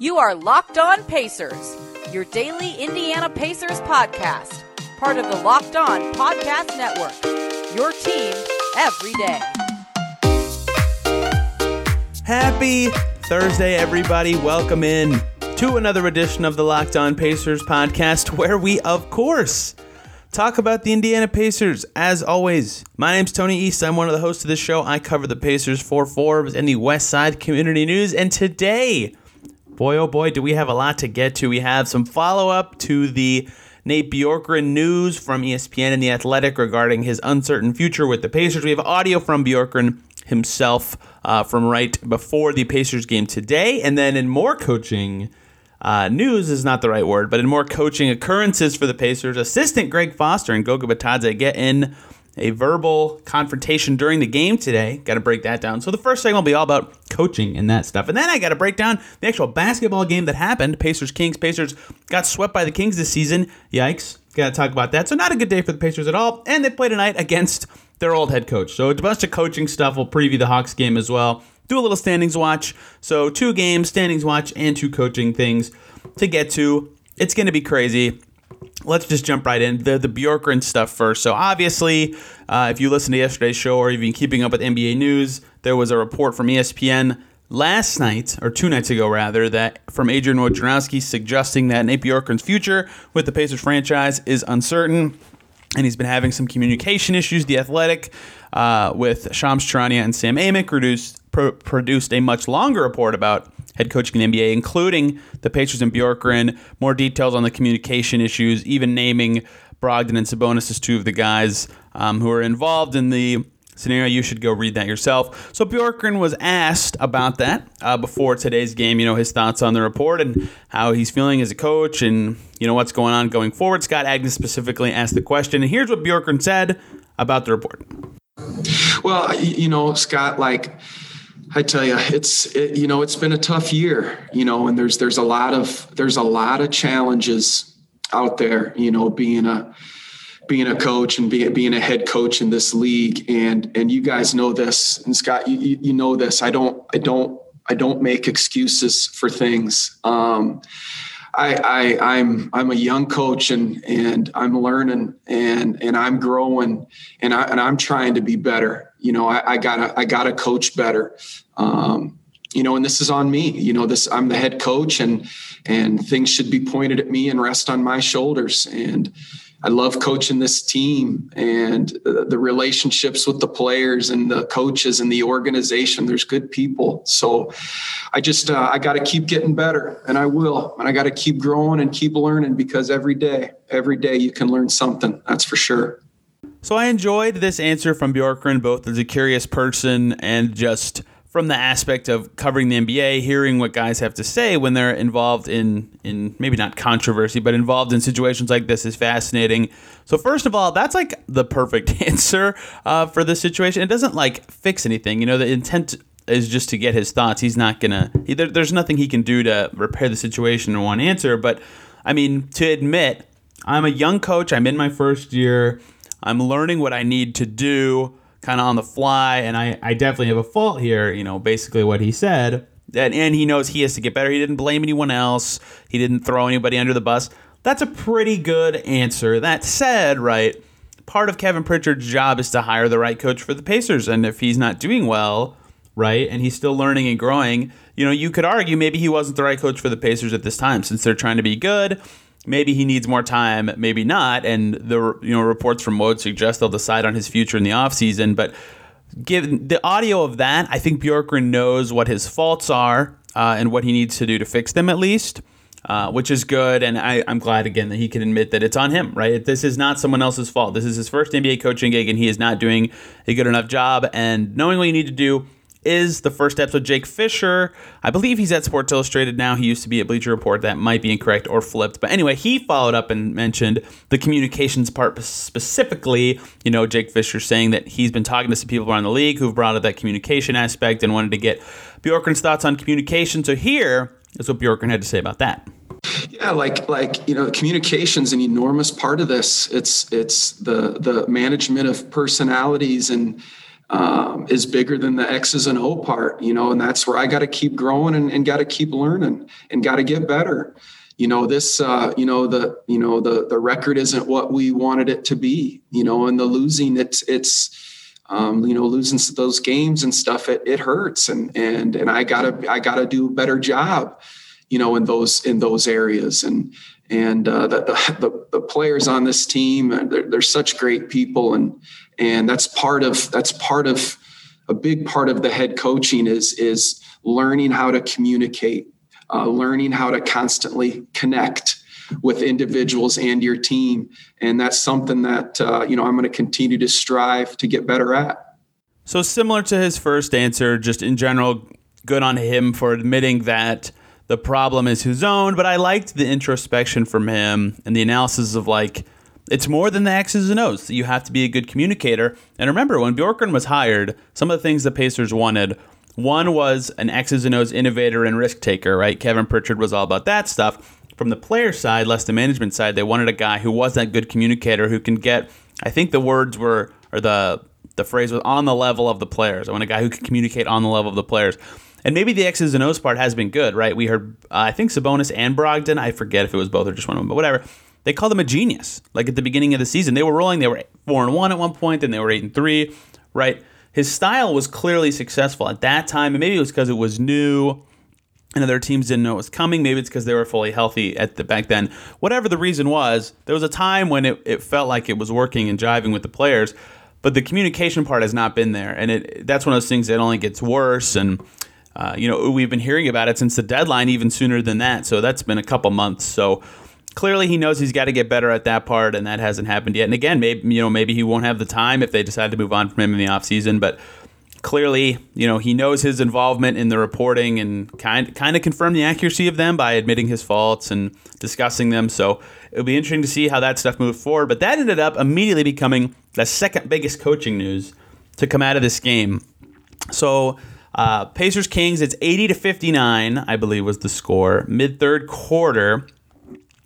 You are Locked On Pacers, your daily Indiana Pacers podcast, part of the Locked On Podcast Network. Your team every day. Happy Thursday, everybody. Welcome in to another edition of the Locked On Pacers podcast, where we, of course, talk about the Indiana Pacers. As always, my name's Tony East. I'm one of the hosts of this show. I cover the Pacers for Forbes and the West Side Community News. And today, boy, oh boy, do we have a lot to get to. We have some follow up to the Nate Bjorkgren news from ESPN and The Athletic regarding his uncertain future with the Pacers. We have audio from Bjorkgren himself uh, from right before the Pacers game today. And then in more coaching uh, news is not the right word, but in more coaching occurrences for the Pacers, assistant Greg Foster and Goga Bitadze get in a verbal confrontation during the game today. Got to break that down. So the first segment will be all about coaching and that stuff. And then I got to break down the actual basketball game that happened. Pacers Kings. Pacers got swept by the Kings this season. Yikes. Got to talk about that. So not a good day for the Pacers at all. And they play tonight against their old head coach. So a bunch of coaching stuff. We'll preview the Hawks game as well. Do a little standings watch. So two games, standings watch, and two coaching things to get to. It's going to be crazy let's just jump right in the the Bjorkgren stuff first. So obviously, uh, if you listen to yesterday's show or been keeping up with NBA news, there was a report from ESPN last night or two nights ago rather that from Adrian Wojnarowski suggesting that Nate Bjorkgren's future with the Pacers franchise is uncertain. And he's been having some communication issues. The Athletic, uh, with Shams Charania and Sam Amick, produced, pro- produced a much longer report about head coaching in the NBA, including the Pacers and Bjorkgren. More details on the communication issues, even naming Brogdon and Sabonis as two of the guys um, who are involved in the scenario. You should go read that yourself. So Bjorkgren was asked about that uh, before today's game. You know his thoughts on the report and how he's feeling as a coach, and you know what's going on going forward. Scott Agness specifically asked the question, and here's what Bjorkgren said about the report. Well, you know, Scott, like I tell you, it's it, you know it's been a tough year, you know, and there's there's a lot of there's a lot of challenges out there, you know, being a being a coach and being being a head coach in this league, and and you guys know this, and Scott, you you know this. I don't I don't I don't make excuses for things. Um, I, I I'm I'm a young coach and and I'm learning and and I'm growing and I and I'm trying to be better. You know, I, I gotta I gotta coach better. Um, you know, and this is on me. You know, this I'm the head coach and and things should be pointed at me and rest on my shoulders. And I love coaching this team and the relationships with the players and the coaches and the organization. There's good people. So I just, uh, I got to keep getting better and I will. And I got to keep growing and keep learning because every day, every day you can learn something. That's for sure. So I enjoyed this answer from Bjorkgren, both as a curious person and just from the aspect of covering the NBA, hearing what guys have to say when they're involved in in maybe not controversy, but involved in situations like this is fascinating. So first of all, that's like the perfect answer uh, for this situation. It doesn't like fix anything. You know, the intent is just to get his thoughts. He's not gonna. He, there, there's nothing he can do to repair the situation in one answer. But I mean, to admit, I'm a young coach. I'm in my first year. I'm learning what I need to do kind of on the fly, and I, I definitely have a fault here. You know, basically what he said, and, and he knows he has to get better. He didn't blame anyone else. He didn't throw anybody under the bus. That's a pretty good answer. That said, right, part of Kevin Pritchard's job is to hire the right coach for the Pacers, and if he's not doing well, right, and he's still learning and growing, you know, you could argue maybe he wasn't the right coach for the Pacers at this time since they're trying to be good maybe he needs more time, maybe not. And the you know reports from Woj suggest they'll decide on his future in the offseason. But given the audio of that, I think Bjorkgren knows what his faults are uh, and what he needs to do to fix them at least. Uh, which is good, and I, I'm glad again that he can admit that it's on him. Right, this is not someone else's fault. This is his first NBA coaching gig, and he is not doing a good enough job. And knowing what you need to do, is the first episode. Jake Fisher, I believe he's at Sports Illustrated now. He used to be at Bleacher Report. That might be incorrect or flipped. But anyway, he followed up and mentioned the communications part specifically. You know, Jake Fisher saying that he's been talking to some people around the league who've brought up that communication aspect and wanted to get Bjorkgren's thoughts on communication. So here is what Bjorkgren had to say about that. Yeah, like like you know, communication's an enormous part of this. It's it's the the management of personalities and um, is bigger than the X's and O part, you know, and that's where I got to keep growing and, and got to keep learning and got to get better. You know, this, uh, you know, the, you know, the, the record isn't what we wanted it to be, you know, and the losing it's, it's, um, you know, losing those games and stuff, it, it hurts. And, and, and I gotta, I gotta do a better job, you know, in those, in those areas. And, and uh, the, the, the players on this team, uh, they're, they're such great people. And, and that's part of that's part of a big part of the head coaching is is learning how to communicate uh, learning how to constantly connect with individuals and your team and that's something that uh, you know i'm going to continue to strive to get better at so similar to his first answer just in general good on him for admitting that the problem is his own but i liked the introspection from him and the analysis of like it's more than the X's and O's. You have to be a good communicator. And remember, when Bjorkgren was hired, some of the things the Pacers wanted one was an X's and O's innovator and risk taker, right? Kevin Pritchard was all about that stuff. From the player side, less the management side, they wanted a guy who was that good communicator who can get, I think the words were, or the, the phrase was on the level of the players. I want a guy who can communicate on the level of the players. And maybe the X's and O's part has been good, right? We heard, uh, I think Sabonis and Brogdon, I forget if it was both or just one of them, but whatever they called him a genius. Like at the beginning of the season, they were rolling. They were four and one at one point, then they were eight and three. Right, his style was clearly successful at that time, and maybe it was because it was new and other teams didn't know it was coming. Maybe it's because they were fully healthy at the back then. Whatever the reason was, there was a time when it, it felt like it was working and jiving with the players, but the communication part has not been there, and it that's one of those things that only gets worse. And uh, you know we've been hearing about it since the deadline, even sooner than that. So that's been a couple months. So clearly he knows he's got to get better at that part, and that hasn't happened yet. And again, maybe you know maybe he won't have the time if they decide to move on from him in the offseason, but clearly, you know, he knows his involvement in the reporting and kind kind of confirmed the accuracy of them by admitting his faults and discussing them. So it'll be interesting to see how that stuff moves forward. But that ended up immediately becoming the second biggest coaching news to come out of this game. So uh, Pacers Kings, it's 80 to 59, I believe was the score. Mid third quarter,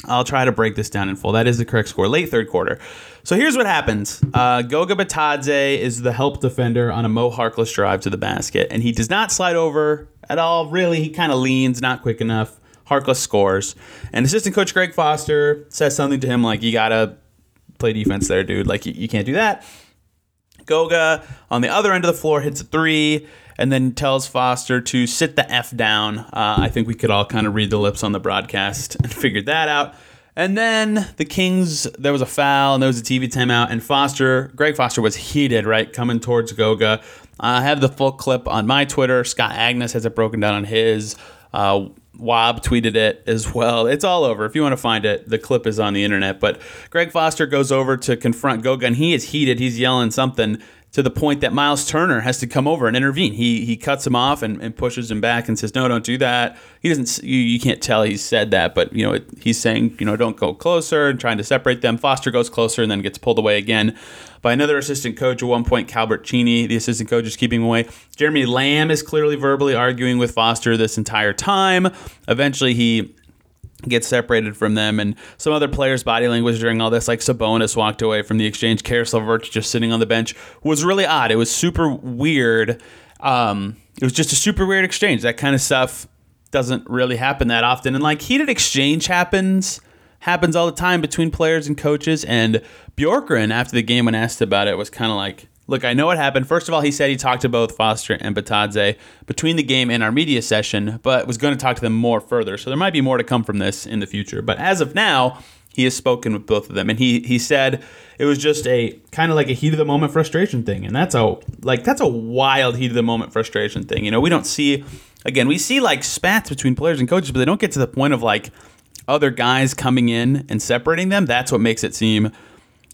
I'll try to break this down in full. That is the correct score. Late third quarter. So here's what happens. Uh, Goga Bitadze is the help defender on a Mo Harkless drive to the basket, and he does not slide over at all. Really, he kind of leans, not quick enough. Harkless scores, and assistant coach Greg Foster says something to him like, "You gotta play defense there, dude. Like you, you can't do that." Goga on the other end of the floor hits a three and then tells Foster to sit the F down. Uh, I think we could all kind of read the lips on the broadcast and figure that out. And then the Kings, there was a foul and there was a TV timeout, and Foster, Greg Foster was heated, right, coming towards Goga. I have the full clip on my Twitter. Scott Agness has it broken down on his. Uh, Woj tweeted it as well. It's all over. If you want to find it, the clip is on the internet. But Greg Foster goes over to confront Goga, and he is heated. He's yelling something to the point that Miles Turner has to come over and intervene. He he cuts him off and, and pushes him back and says, "No, don't do that." He doesn't. You, you can't tell he said that, but you know it, he's saying, you know, don't go closer and trying to separate them. Foster goes closer and then gets pulled away again by another assistant coach. At one point, Calbert Cheaney, the assistant coach, is keeping away. Jeremy Lamb is clearly verbally arguing with Foster this entire time. Eventually, he get separated from them and some other players' body language during all this, like Sabonis walked away from the exchange. LeVert just sitting on the bench was really odd. It was super weird. Um, it was just a super weird exchange. That kind of stuff doesn't really happen that often. And like heated exchange happens happens all the time between players and coaches. And Bjorkgren, after the game, when asked about it, was kind of like, Look, I know what happened. First of all, he said he talked to both Foster and Bitadze between the game and our media session, but was going to talk to them more further. So there might be more to come from this in the future. But as of now, he has spoken with both of them, and he he said it was just a kind of like a heat of the moment frustration thing, and that's a like that's a wild heat of the moment frustration thing. You know, we don't see again we see like spats between players and coaches, but they don't get to the point of like other guys coming in and separating them. That's what makes it seem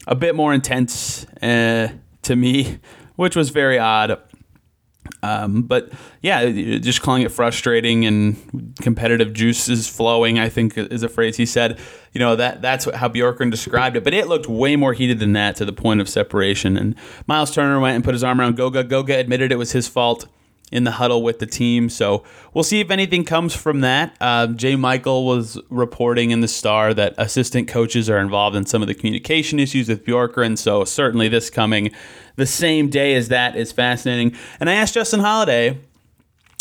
a bit more intense. Uh, to me, which was very odd. Um, but yeah, just calling it frustrating and competitive juices flowing, I think is a phrase he said. You know that that's how Bjorkgren described it. But it looked way more heated than that to the point of separation. And Miles Turner went and put his arm around Goga. Goga admitted it was his fault. In the huddle with the team. So we'll see if anything comes from that. Uh, J. Michael was reporting in the Star that assistant coaches are involved in some of the communication issues with Bjorkgren. So certainly this coming the same day as that is fascinating. And I asked Justin Holiday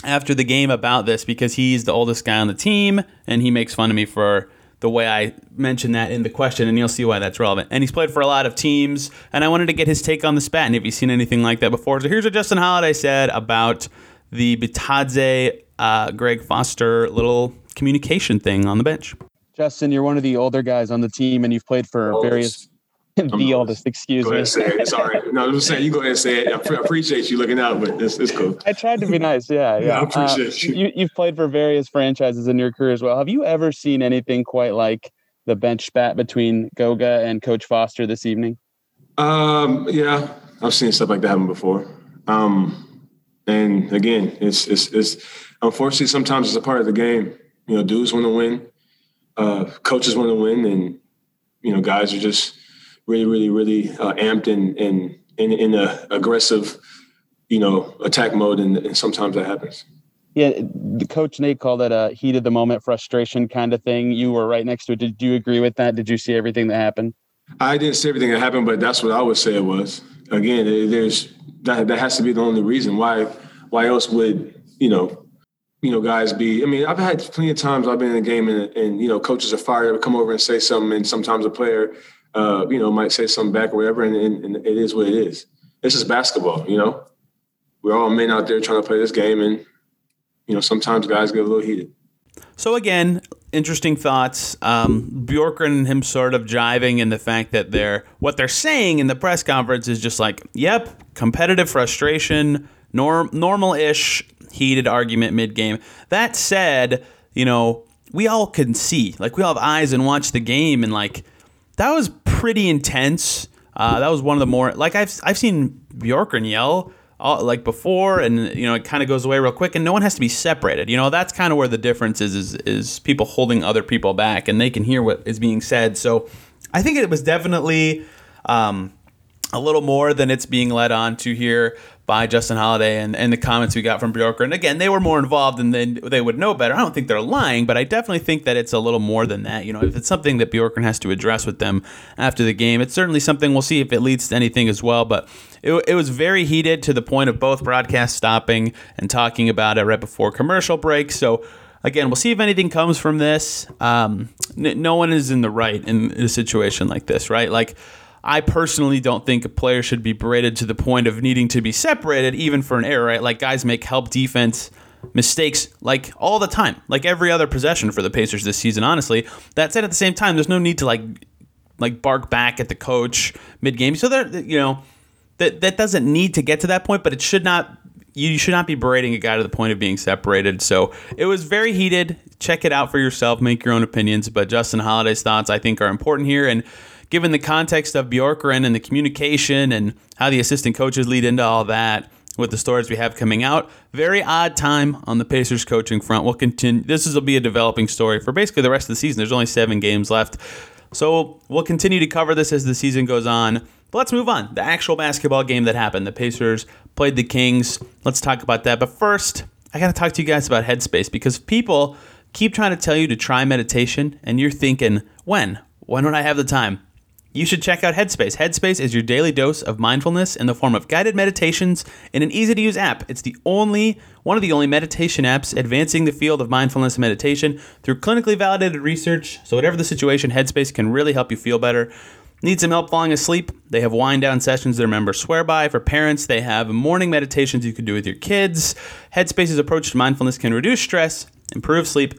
after the game about this because he's the oldest guy on the team and he makes fun of me for the way I mentioned that in the question, and you'll see why that's relevant. And he's played for a lot of teams, and I wanted to get his take on the spat and if he's seen anything like that before. So here's what Justin Holiday said about the Bitadze uh, Greg Foster little communication thing on the bench. Justin, you're one of the older guys on the team, and you've played for oldest. various. the oldest, excuse go me. Ahead say it. Right. No, I'm just saying you go ahead and say it. I appreciate you looking out, but it's, it's cool. I tried to be nice. Yeah, yeah. yeah I appreciate uh, you. you. have played for various franchises in your career as well. Have you ever seen anything quite like the bench spat between Goga and Coach Foster this evening? Um, yeah, I've seen stuff like that happen before. Um, and again, it's, it's, it's unfortunately sometimes it's a part of the game. You know, dudes want to win, uh, coaches want to win, and you know, guys are just really, really, really uh, amped and in in in a aggressive, you know, attack mode, and, and sometimes that happens. Yeah, the coach Nate called it a heat of the moment frustration kind of thing. You were right next to it. Did you agree with that? Did you see everything that happened? I didn't see everything that happened, but that's what I would say it was. Again, there's that that has to be the only reason why why else would you know you know guys be. I mean, I've had plenty of times I've been in a game and, and you know coaches are fired, come over and say something, and sometimes a player uh, you know might say something back or whatever, and, and, and it is what it is. This is basketball, you know. We're all men out there trying to play this game, and you know, sometimes guys get a little heated. So again, interesting thoughts. Um, Bjorkgren and him sort of jiving in the fact that they're what they're saying in the press conference is just like, "Yep, competitive frustration, norm, normal-ish heated argument mid-game." That said, you know, we all can see, like we all have eyes and watch the game, and like that was pretty intense. Uh, that was one of the more like I've I've seen Bjorkgren yell all, like before, and you know it kind of goes away real quick, and no one has to be separated. You know that's kind of where the difference is, is is people holding other people back, and they can hear what is being said. So I think it was definitely um, a little more than it's being led on to here by Justin Holiday and, and the comments we got from Bjorkgren. And again, they were more involved and then they would know better. I don't think they're lying, but I definitely think that it's a little more than that. You know, if it's something that Bjorkgren has to address with them after the game, it's certainly something we'll see if it leads to anything as well. But it, it was very heated to the point of both broadcasts stopping and talking about it right before commercial break. So again, we'll see if anything comes from this. Um, no one is in the right in a situation like this, right? Like, I personally don't think a player should be berated to the point of needing to be separated, even for an error. Right? Like guys make help defense mistakes like all the time, like every other possession for the Pacers this season. Honestly, that said, at the same time, there's no need to like like bark back at the coach mid game. So there, you know, that that doesn't need to get to that point, but it should not. You should not be berating a guy to the point of being separated. So it was very heated. Check it out for yourself. Make your own opinions. But Justin Holiday's thoughts, I think, are important here. And given the context of Bjorkgren and the communication and how the assistant coaches lead into all that with the stories we have coming out. Very odd time on the Pacers coaching front. We'll continue. This will be a developing story for basically the rest of the season. There's only seven games left. So we'll continue to cover this as the season goes on. But let's move on. The actual basketball game that happened. The Pacers played the Kings. Let's talk about that. But first, I got to talk to you guys about Headspace because people keep trying to tell you to try meditation, and you're thinking, when? When would I have the time? You should check out Headspace. Headspace is your daily dose of mindfulness in the form of guided meditations in an easy to use app. It's the only one of the only meditation apps advancing the field of mindfulness and meditation through clinically validated research. So, whatever the situation, Headspace can really help you feel better. Need some help falling asleep? They have wind down sessions their members swear by. For parents, they have morning meditations you can do with your kids. Headspace's approach to mindfulness can reduce stress, improve sleep,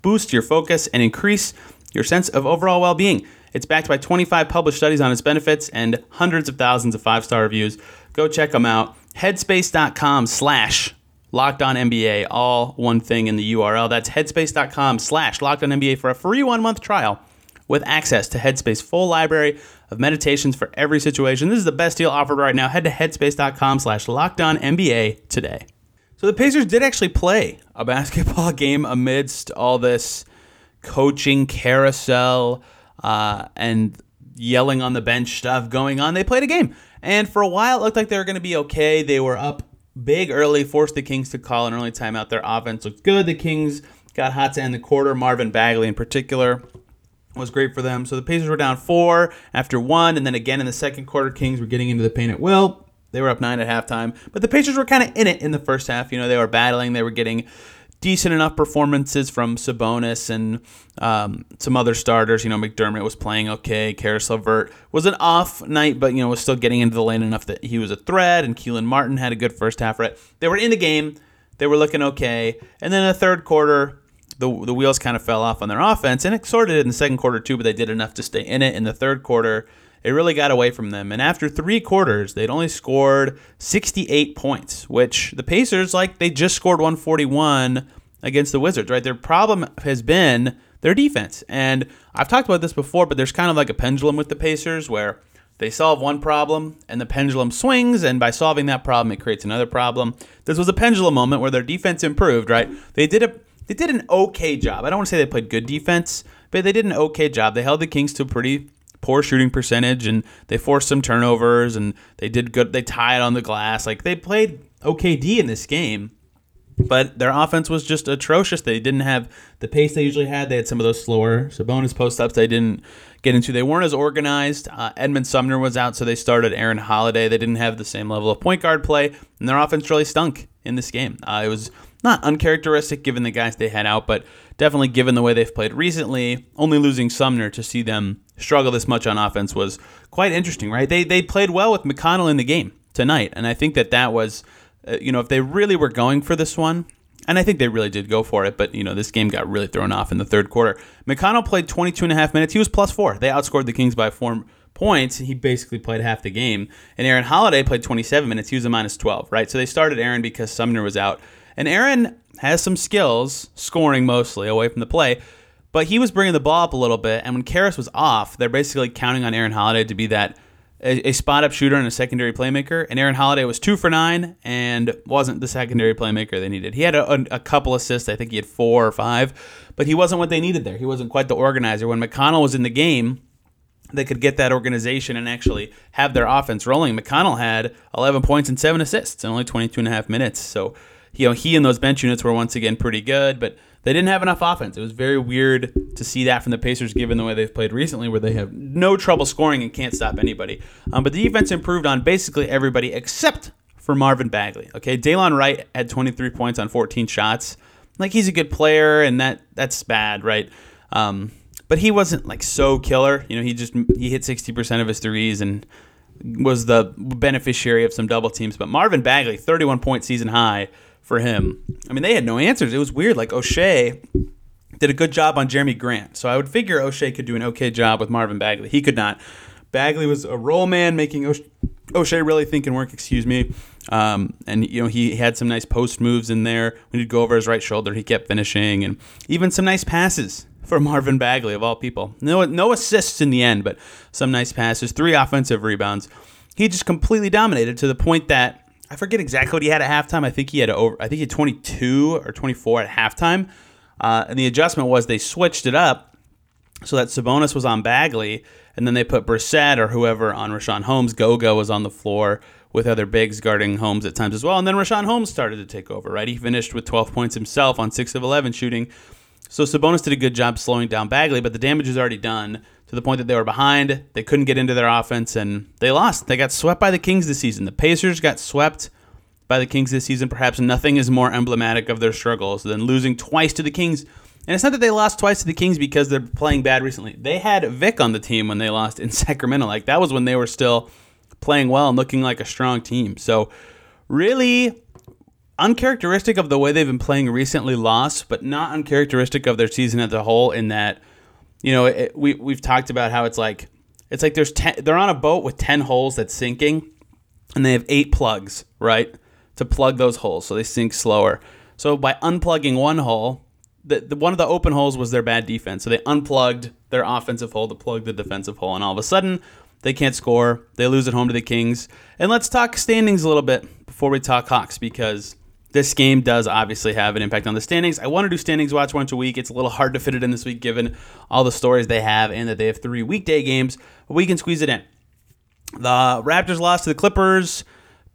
boost your focus, and increase your sense of overall well being. It's backed by 25 published studies on its benefits and hundreds of thousands of five-star reviews. Go check them out. Headspace.com slash Locked On NBA, all one thing in the URL. That's headspace.com slash Locked On NBA for a free one-month trial with access to Headspace full library of meditations for every situation. This is the best deal offered right now. Head to headspace.com slash NBA today. So the Pacers did actually play a basketball game amidst all this coaching carousel, uh, and yelling on the bench stuff going on. They played a game. And for a while, it looked like they were going to be okay. They were up big early, forced the Kings to call an early timeout. Their offense looked good. The Kings got hot to end the quarter. Marvin Bagley, in particular, was great for them. So the Pacers were down four after one, and then again in the second quarter, Kings were getting into the paint at will. They were up nine at halftime, but the Pacers were kind of in it in the first half. You know, they were battling. They were getting decent enough performances from Sabonis and um, some other starters. You know, McDermott was playing okay. Caris LeVert was an off night, but, you know, was still getting into the lane enough that he was a threat. And Kelan Martin had a good first half, right? They were in the game. They were looking okay. And then in the third quarter, the, the wheels kind of fell off on their offense. And it sort of did in the second quarter, too, but they did enough to stay in it. In the third quarter, it really got away from them. And after three quarters, they'd only scored 68 points, which the Pacers, like, they just scored 141 against the Wizards, right? Their problem has been their defense. And I've talked about this before, but there's kind of like a pendulum with the Pacers where they solve one problem and the pendulum swings, and by solving that problem, it creates another problem. This was a pendulum moment where their defense improved, right? They did a they did an okay job. I don't want to say they played good defense, but they did an okay job. They held the Kings to a pretty poor shooting percentage and they forced some turnovers and they did good they tied on the glass. Like they played OKD in this game but their offense was just atrocious. They didn't have the pace they usually had. They had some of those slower Sabonis post ups they didn't get into. They weren't as organized. Uh, Edmond Sumner was out, so they started Aaron Holiday. They didn't have the same level of point guard play, and their offense really stunk in this game. Uh, it was not uncharacteristic given the guys they had out, but definitely given the way they've played recently. Only losing Sumner to see them struggle this much on offense was quite interesting, right? They they played well with McConnell in the game tonight, and I think that that was uh, you know, if they really were going for this one, and I think they really did go for it, but, you know, this game got really thrown off in the third quarter. McConnell played 22 and a half minutes. He was plus four. They outscored the Kings by four points. He basically played half the game. And Aaron Holiday played 27 minutes. He was a minus 12, right? So they started Aaron because Sumner was out. And Aaron has some skills, scoring mostly away from the play, but he was bringing the ball up a little bit. And when Caris was off, they're basically counting on Aaron Holiday to be that a, a spot up shooter and a secondary playmaker. And Aaron Holiday was two for nine and wasn't the secondary playmaker they needed. He had a, a, a couple assists. I think he had four or five, but he wasn't what they needed there. He wasn't quite the organizer. When McConnell was in the game, they could get that organization and actually have their offense rolling. McConnell had 11 points and seven assists in only 22 and a half minutes. So, you know, he and those bench units were once again pretty good, but they didn't have enough offense. It was very weird to see that from the Pacers, given the way they've played recently, where they have no trouble scoring and can't stop anybody. Um, but the defense improved on basically everybody except for Marvin Bagley. Okay, Delon Wright had 23 points on 14 shots. Like he's a good player, and that that's bad, right? Um, but he wasn't like so killer. You know, he just he hit 60% of his threes and was the beneficiary of some double teams. But Marvin Bagley, 31 point season high for him. I mean, they had no answers. It was weird. Like O'Shea did a good job on Jerami Grant. So I would figure O'Shea could do an okay job with Marvin Bagley. He could not. Bagley was a roll man, making O'Shea, Oshae really think and work. Excuse me. Um, and you know he had some nice post moves in there. When he'd go over his right shoulder, he kept finishing, and even some nice passes for Marvin Bagley of all people. No, no assists in the end, but some nice passes, three offensive rebounds. He just completely dominated to the point that I forget exactly what he had at halftime. I think he had over. I think he had 22 or 24 at halftime. Uh, and the adjustment was they switched it up so that Sabonis was on Bagley, and then they put Brissett or whoever on Richaun Holmes. Goga was on the floor with other bigs guarding Holmes at times as well. And then Richaun Holmes started to take over. Right, he finished with 12 points himself on six of 11 shooting. So Sabonis did a good job slowing down Bagley, but the damage is already done to the point that they were behind. They couldn't get into their offense and they lost. They got swept by the Kings this season. The Pacers got swept by the Kings this season. Perhaps nothing is more emblematic of their struggles than losing twice to the Kings. And it's not that they lost twice to the Kings because they're playing bad recently. They had Vic on the team when they lost in Sacramento. Like that was when they were still playing well and looking like a strong team. So really uncharacteristic of the way they've been playing recently lost, but not uncharacteristic of their season as a whole in that you know, it, we we've talked about how it's like it's like there's ten, they're on a boat with 10 holes that's sinking and they have eight plugs, right? To plug those holes so they sink slower. So by unplugging one hole, the, the one of the open holes was their bad defense. So they unplugged their offensive hole to plug the defensive hole and all of a sudden they can't score. They lose at home to the Kings. And let's talk standings a little bit before we talk Hawks because this game does obviously have an impact on the standings. I want to do standings watch once a week. It's a little hard to fit it in this week given all the stories they have and that they have three weekday games, but we can squeeze it in. The Raptors lost to the Clippers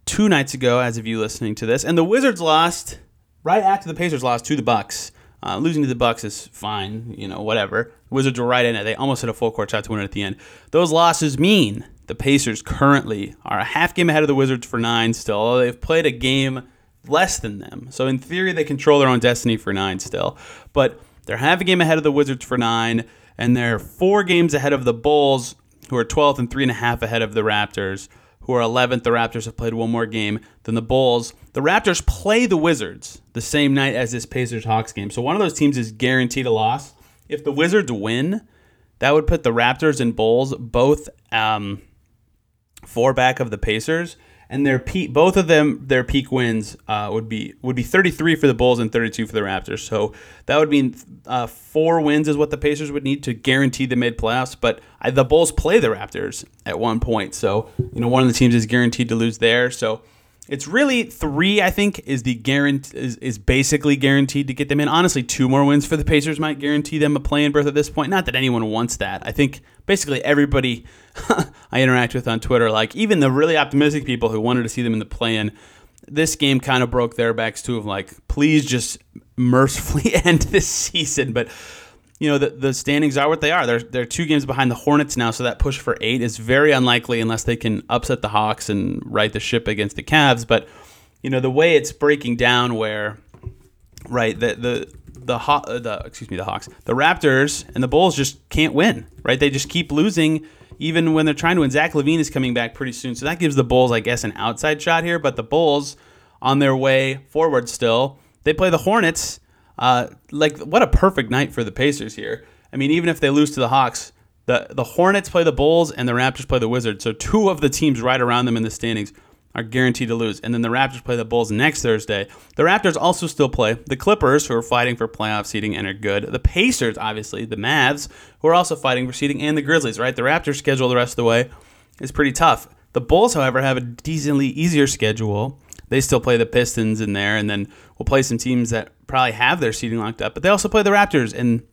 two nights ago, as of you listening to this, and the Wizards lost right after the Pacers lost to the Bucks. Uh, losing to the Bucks is fine, you know, whatever. The Wizards were right in it. They almost hit a full court shot to win it at the end. Those losses mean the Pacers currently are a half game ahead of the Wizards for nine still, they've played a game less than them. So in theory, they control their own destiny for nine still. But they're half a game ahead of the Wizards for nine, and they're four games ahead of the Bulls, who are 12th and three and a half ahead of the Raptors, who are 11th. The Raptors have played one more game than the Bulls. The Raptors play the Wizards the same night as this Pacers Hawks game. So one of those teams is guaranteed a loss. If the Wizards win, that would put the Raptors and Bulls both um, four back of the Pacers and their peak, both of them, their peak wins uh, would be would be 33 for the Bulls and 32 for the Raptors. So that would mean uh, four wins is what the Pacers would need to guarantee the mid playoffs. But I, the Bulls play the Raptors at one point, so you know one of the teams is guaranteed to lose there. So it's really three. I think is the guarantee is, is basically guaranteed to get them in. Honestly, two more wins for the Pacers might guarantee them a play-in berth at this point. Not that anyone wants that. I think basically everybody I interact with on Twitter, like even the really optimistic people who wanted to see them in the play-in, this game kind of broke their backs too. Of like, please just mercifully end this season. But you know the, the standings are what they are. They're they're two games behind the Hornets now, so that push for eight is very unlikely unless they can upset the Hawks and right the ship against the Cavs. But you know the way it's breaking down, where right the the the uh, the excuse me the Hawks, the Raptors and the Bulls just can't win. Right, they just keep losing even when they're trying to win. Zach LaVine is coming back pretty soon, so that gives the Bulls, I guess, an outside shot here. But the Bulls on their way forward still, they play the Hornets. Uh, like what a perfect night for the Pacers here. I mean, even if they lose to the Hawks, the the Hornets play the Bulls and the Raptors play the Wizards. So two of the teams right around them in the standings are guaranteed to lose. And then the Raptors play the Bulls next Thursday. The Raptors also still play the Clippers, who are fighting for playoff seeding and are good. The Pacers, obviously, the Mavs, who are also fighting for seeding, and the Grizzlies, right? The Raptors' schedule the rest of the way is pretty tough. The Bulls, however, have a decently easier schedule. They still play the Pistons in there, and then we'll play some teams that probably have their seeding locked up. But they also play the Raptors and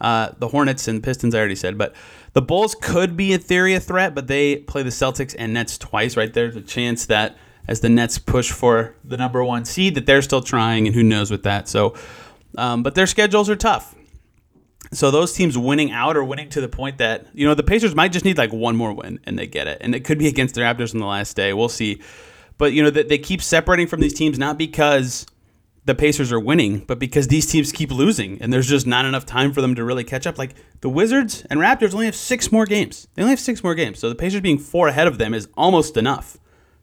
uh, the Hornets and Pistons, I already said. But the Bulls could be in theory a threat, but they play the Celtics and Nets twice, right? There's a chance that as the Nets push for the number one seed, that they're still trying, and who knows with that. So, um, but their schedules are tough. So those teams winning out or winning to the point that you know the Pacers might just need like one more win and they get it, and it could be against the Raptors on the last day. We'll see. But you know that they keep separating from these teams not because the Pacers are winning, but because these teams keep losing and there's just not enough time for them to really catch up. Like the Wizards and Raptors only have six more games. They only have six more games. So the Pacers being four ahead of them is almost enough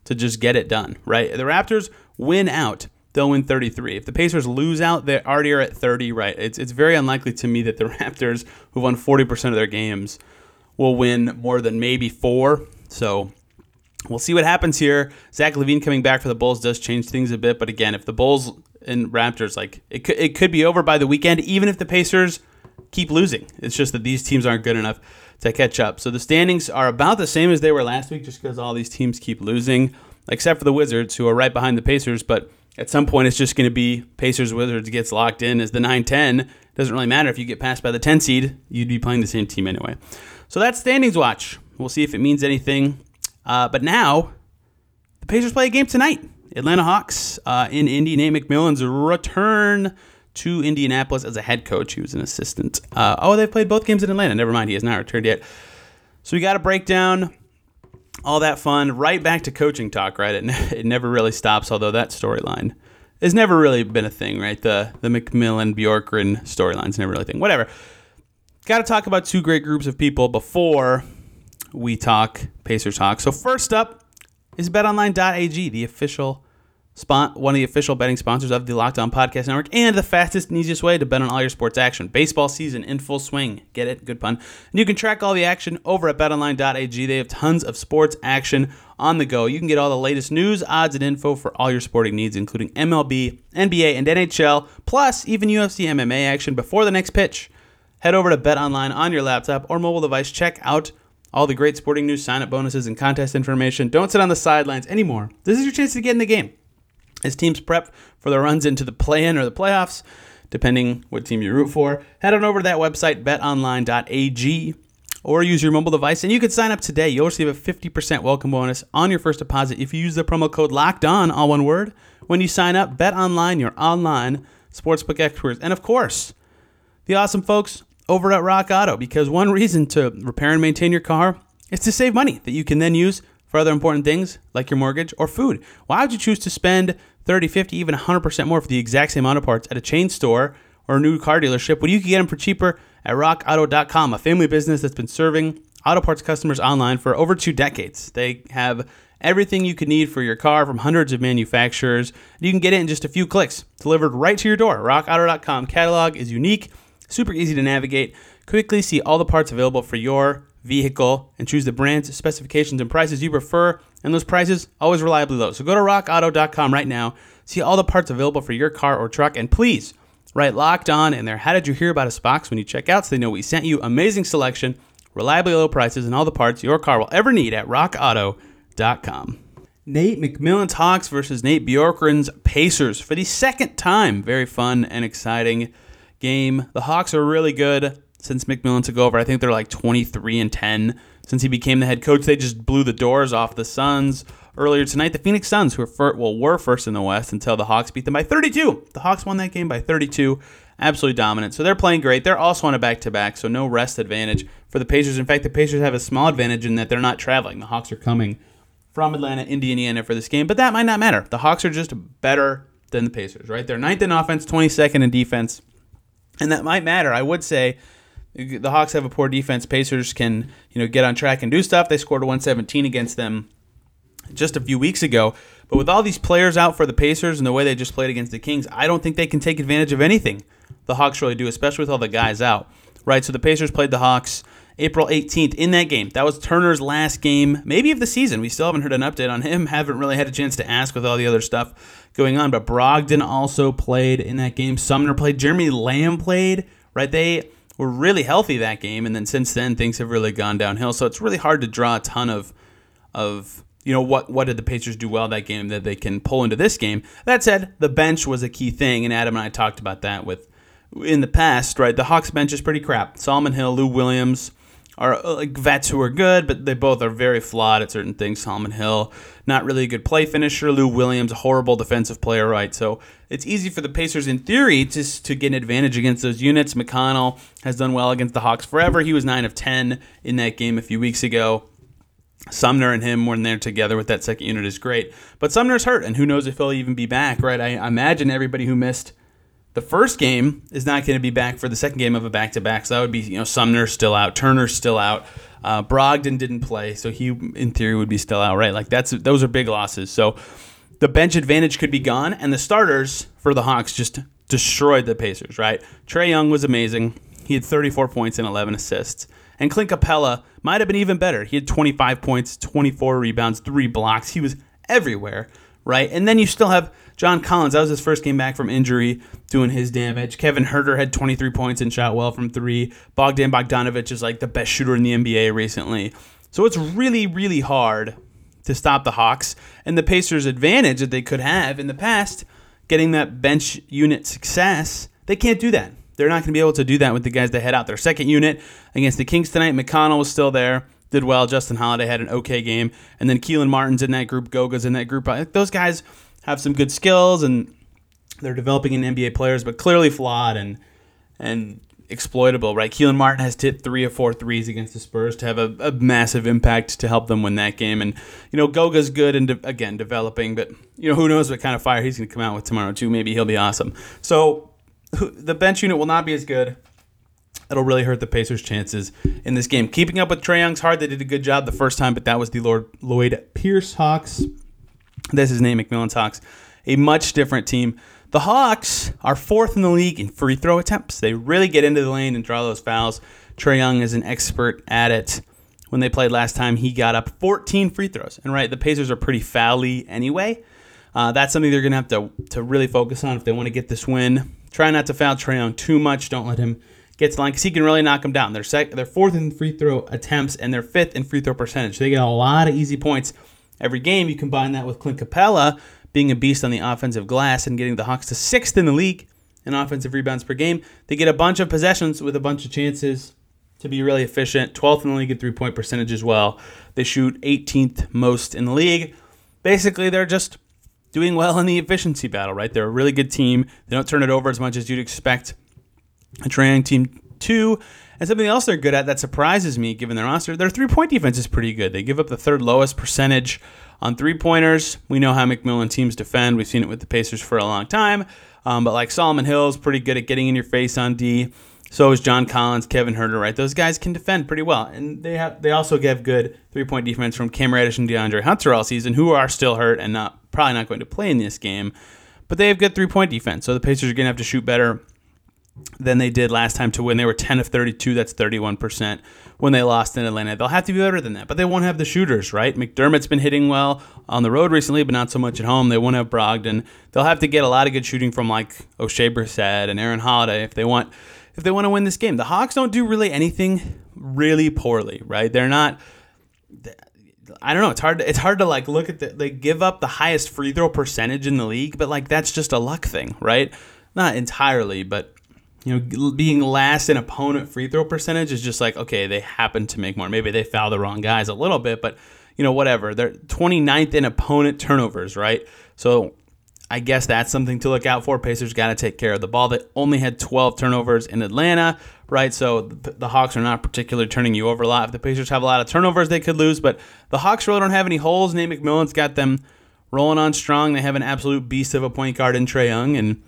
to just get it done, right? The Raptors win out, they'll win 33. If the Pacers lose out, they already are at 30, right? It's, it's very unlikely to me that the Raptors, who won 40% of their games, will win more than maybe four. So we'll see what happens here. Zach LaVine coming back for the Bulls does change things a bit, but again, if the Bulls and Raptors. Like it could it could be over by the weekend, even if the Pacers keep losing. It's just that these teams aren't good enough to catch up. So the standings are about the same as they were last week, just because all these teams keep losing, except for the Wizards, who are right behind the Pacers. But at some point, it's just going to be Pacers Wizards gets locked in as the 9-10. Doesn't really matter if you get passed by the 10 seed, you'd be playing the same team anyway. So that's standings watch. We'll see if it means anything. Uh, but now, the Pacers play a game tonight. Atlanta Hawks uh, in Indy. Nate McMillan's return to Indianapolis as a head coach. He was an assistant. Uh, oh, they've played both games in Atlanta. Never mind, he has not returned yet. So we got a breakdown. All that fun. Right back to coaching talk, right? It, it never really stops, although that storyline has never really been a thing, right? The the McMillan Bjorkgren storyline's never really a thing. Whatever. Got to talk about two great groups of people before we talk Pacers talk. So first up is BetOnline.ag, the official spot, one of the official betting sponsors of the Locked On Podcast Network, and the fastest and easiest way to bet on all your sports action. Baseball season in full swing. Get it? Good pun. And you can track all the action over at betonline.ag. They have tons of sports action on the go. You can get all the latest news, odds, and info for all your sporting needs, including MLB, NBA, and NHL, plus even UFC MMA action before the next pitch. Head over to BetOnline on your laptop or mobile device. Check out all the great sporting news, sign up bonuses, and contest information. Don't sit on the sidelines anymore. This is your chance to get in the game as teams prep for their runs into the play-in or the playoffs, depending what team you root for. Head on over to that website, betonline.ag. or use your mobile device, and you can sign up today. You'll receive a 50% welcome bonus on your first deposit if you use the promo code Locked On, all one word. When you sign up, bet online, your online sportsbook experts, and of course, the awesome folks over at Rock Auto. Because one reason to repair and maintain your car is to save money that you can then use for other important things like your mortgage or food. Why would you choose to spend 30, 50, even 100% more for the exact same auto parts at a chain store or a new car dealership when you can get them for cheaper at rockauto.com, a family business that's been serving auto parts customers online for over two decades. They have everything you could need for your car from hundreds of manufacturers. You can get it in just a few clicks, delivered right to your door. RockAuto.com catalog is unique, super easy to navigate. Quickly see all the parts available for your vehicle and choose the brands, specifications, and prices you prefer. And those prices always reliably low. So go to rockauto.com right now, see all the parts available for your car or truck, and please write locked on in there. How did you hear about us box when you check out so they know we sent you amazing selection, reliably low prices, and all the parts your car will ever need at rockauto.com. Nate McMillan's Hawks versus Nate Bjorkgren's Pacers for the second time. Very fun and exciting game. The Hawks are really good since McMillan took over. I think they're like 23 and 10 since he became the head coach. They just blew the doors off the Suns earlier tonight. The Phoenix Suns, who were fir- well were first in the West until the Hawks beat them by 32. The Hawks won that game by 32. Absolutely dominant. So they're playing great. They're also on a back to back, so no rest advantage for the Pacers. In fact, the Pacers have a small advantage in that they're not traveling. The Hawks are coming from Atlanta, Indiana for this game, but that might not matter. The Hawks are just better than the Pacers, right? They're ninth in offense, 22nd in defense, and that might matter. I would say the Hawks have a poor defense. Pacers can, you know, get on track and do stuff. They scored 117 against them just a few weeks ago. But with all these players out for the Pacers and the way they just played against the Kings, I don't think they can take advantage of anything the Hawks really do, especially with all the guys out. Right? So the Pacers played the Hawks April 18th in that game. That was Turner's last game, maybe of the season. We still haven't heard an update on him. Haven't really had a chance to ask with all the other stuff going on. But Brogdon also played in that game. Sumner played. Jeremy Lamb played. Right? They were really healthy that game, and then since then things have really gone downhill. So it's really hard to draw a ton of of you know what what did the Pacers do well that game that they can pull into this game. That said, the bench was a key thing, and Adam and I talked about that with in the past. Right, the Hawks bench is pretty crap. Solomon Hill, Lou Williams are uh, like vets who are good, but they both are very flawed at certain things. Solomon Hill, not really a good play finisher. Lou Williams, a horrible defensive player, right? So it's easy for the Pacers in theory just to get an advantage against those units. McConnell has done well against the Hawks forever. He was 9 of 10 in that game a few weeks ago. Sumner and him when they're together with that second unit is great. But Sumner's hurt, and who knows if he'll even be back, right? I imagine everybody who missed – the first game is not going to be back for the second game of a back to back. So that would be, you know, Sumner still out, Turner still out. Uh, Brogdon didn't play, so he, in theory, would be still out, right? Like that's those are big losses. So the bench advantage could be gone, and the starters for the Hawks just destroyed the Pacers, right? Trae Young was amazing. He had 34 points and 11 assists. And Clint Capela might have been even better. He had 25 points, 24 rebounds, three blocks. He was everywhere, right? And then you still have John Collins, that was his first game back from injury, doing his damage. Kevin Huerter had 23 points and shot well from three. Bogdan Bogdanovic is like the best shooter in the NBA recently. So it's really, really hard to stop the Hawks. And the Pacers' advantage that they could have in the past, getting that bench unit success, they can't do that. They're not going to be able to do that with the guys that head out. Their second unit against the Kings tonight, McConnell was still there, did well. Justin Holiday had an okay game. And then Kelan Martin's in that group, Goga's in that group. Those guys have some good skills and they're developing in NBA players, but clearly flawed and and exploitable, right? Kelan Martin has hit three or four threes against the Spurs to have a, a, massive impact to help them win that game. And, you know, Goga's good and, de- again, developing, but, you know, who knows what kind of fire he's going to come out with tomorrow, too. Maybe he'll be awesome. So the bench unit will not be as good. It'll really hurt the Pacers' chances in this game. Keeping up with Trae Young's hard. They did a good job the first time, but that was the Lord Lloyd Pierce Hawks. This is Nate McMillan's Hawks, a much different team. The Hawks are fourth in the league in free throw attempts. They really get into the lane and draw those fouls. Trae Young is an expert at it. When they played last time, he got up 14 free throws. And right, the Pacers are pretty foully anyway. Uh, that's something they're going to have to to really focus on if they want to get this win. Try not to foul Trae Young too much. Don't let him get to the line because he can really knock them down. They're sec- they're fourth in free throw attempts and they're fifth in free throw percentage. They get a lot of easy points every game. You combine that with Clint Capela being a beast on the offensive glass and getting the Hawks to sixth in the league in offensive rebounds per game. They get a bunch of possessions with a bunch of chances to be really efficient. 12th in the league at three point percentage as well. They shoot 18th most in the league. Basically, they're just doing well in the efficiency battle, right? They're a really good team. They don't turn it over as much as you'd expect a Trae Young team to. And something else they're good at that surprises me, given their roster, their three point defense is pretty good. They give up the third lowest percentage on three pointers. We know how McMillan teams defend. We've seen it with the Pacers for a long time. Um, but like Solomon Hill is pretty good at getting in your face on D. So is John Collins, Kevin Huerter, right? Those guys can defend pretty well, and they have they also get good three point defense from Cam Reddish and DeAndre Hunter all season, who are still hurt and not probably not going to play in this game. But they have good three point defense, so the Pacers are going to have to shoot better than they did last time to win. They were 10 of 32, that's 31% when they lost in Atlanta. They'll have to be better than that, but they won't have the shooters, right? McDermott's been hitting well on the road recently, but not so much at home. They won't have Brogdon. They'll have to get a lot of good shooting from like Oshae Brissett and Aaron Holiday if they want if they want to win this game. The Hawks don't do really anything really poorly, right? They're not I don't know. It's hard. To, it's hard to like look at the. They give up the highest free throw percentage in the league, but like that's just a luck thing, right? Not entirely, but you know, being last in opponent free throw percentage is just like, okay, they happen to make more. Maybe they foul the wrong guys a little bit, but, you know, whatever. They're 29th in opponent turnovers, right? So I guess that's something to look out for. Pacers got to take care of the ball. They only had 12 turnovers in Atlanta, right? So the Hawks are not particularly turning you over a lot. If the Pacers have a lot of turnovers, they could lose, but the Hawks really don't have any holes. Nate McMillan's got them rolling on strong. They have an absolute beast of a point guard in Trae Young, and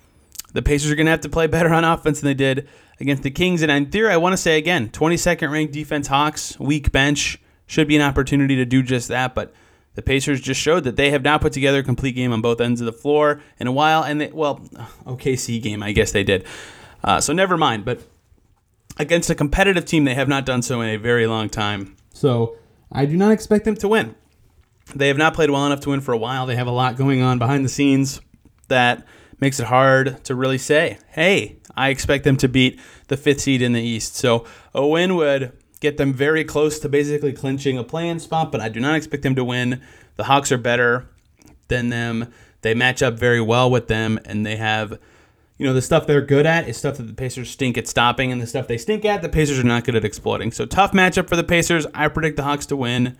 the Pacers are going to have to play better on offense than they did against the Kings. And in theory, I want to say again, 22nd ranked defense Hawks, weak bench, should be an opportunity to do just that. But the Pacers just showed that they have not put together a complete game on both ends of the floor in a while. And they, well, OKC game, I guess they did. Uh, so never mind. But against a competitive team, they have not done so in a very long time. So I do not expect them to win. They have not played well enough to win for a while. They have a lot going on behind the scenes that makes it hard to really say, hey, I expect them to beat the fifth seed in the East. So a win would get them very close to basically clinching a play-in spot, but I do not expect them to win. The Hawks are better than them. They match up very well with them, and they have, you know, the stuff they're good at is stuff that the Pacers stink at stopping, and the stuff they stink at, the Pacers are not good at exploiting. So tough matchup for the Pacers. I predict the Hawks to win.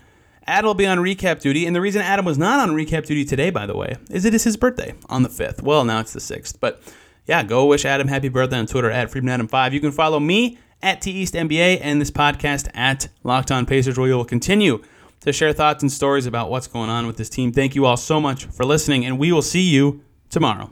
Adam will be on recap duty, and the reason Adam was not on recap duty today, by the way, is it is his birthday on the 5th. Well, now it's the 6th, but yeah, go wish Adam happy birthday on Twitter at FreedomAdam5. You can follow me at T East NBA and this podcast at Locked On Pacers, where we will continue to share thoughts and stories about what's going on with this team. Thank you all so much for listening, and we will see you tomorrow.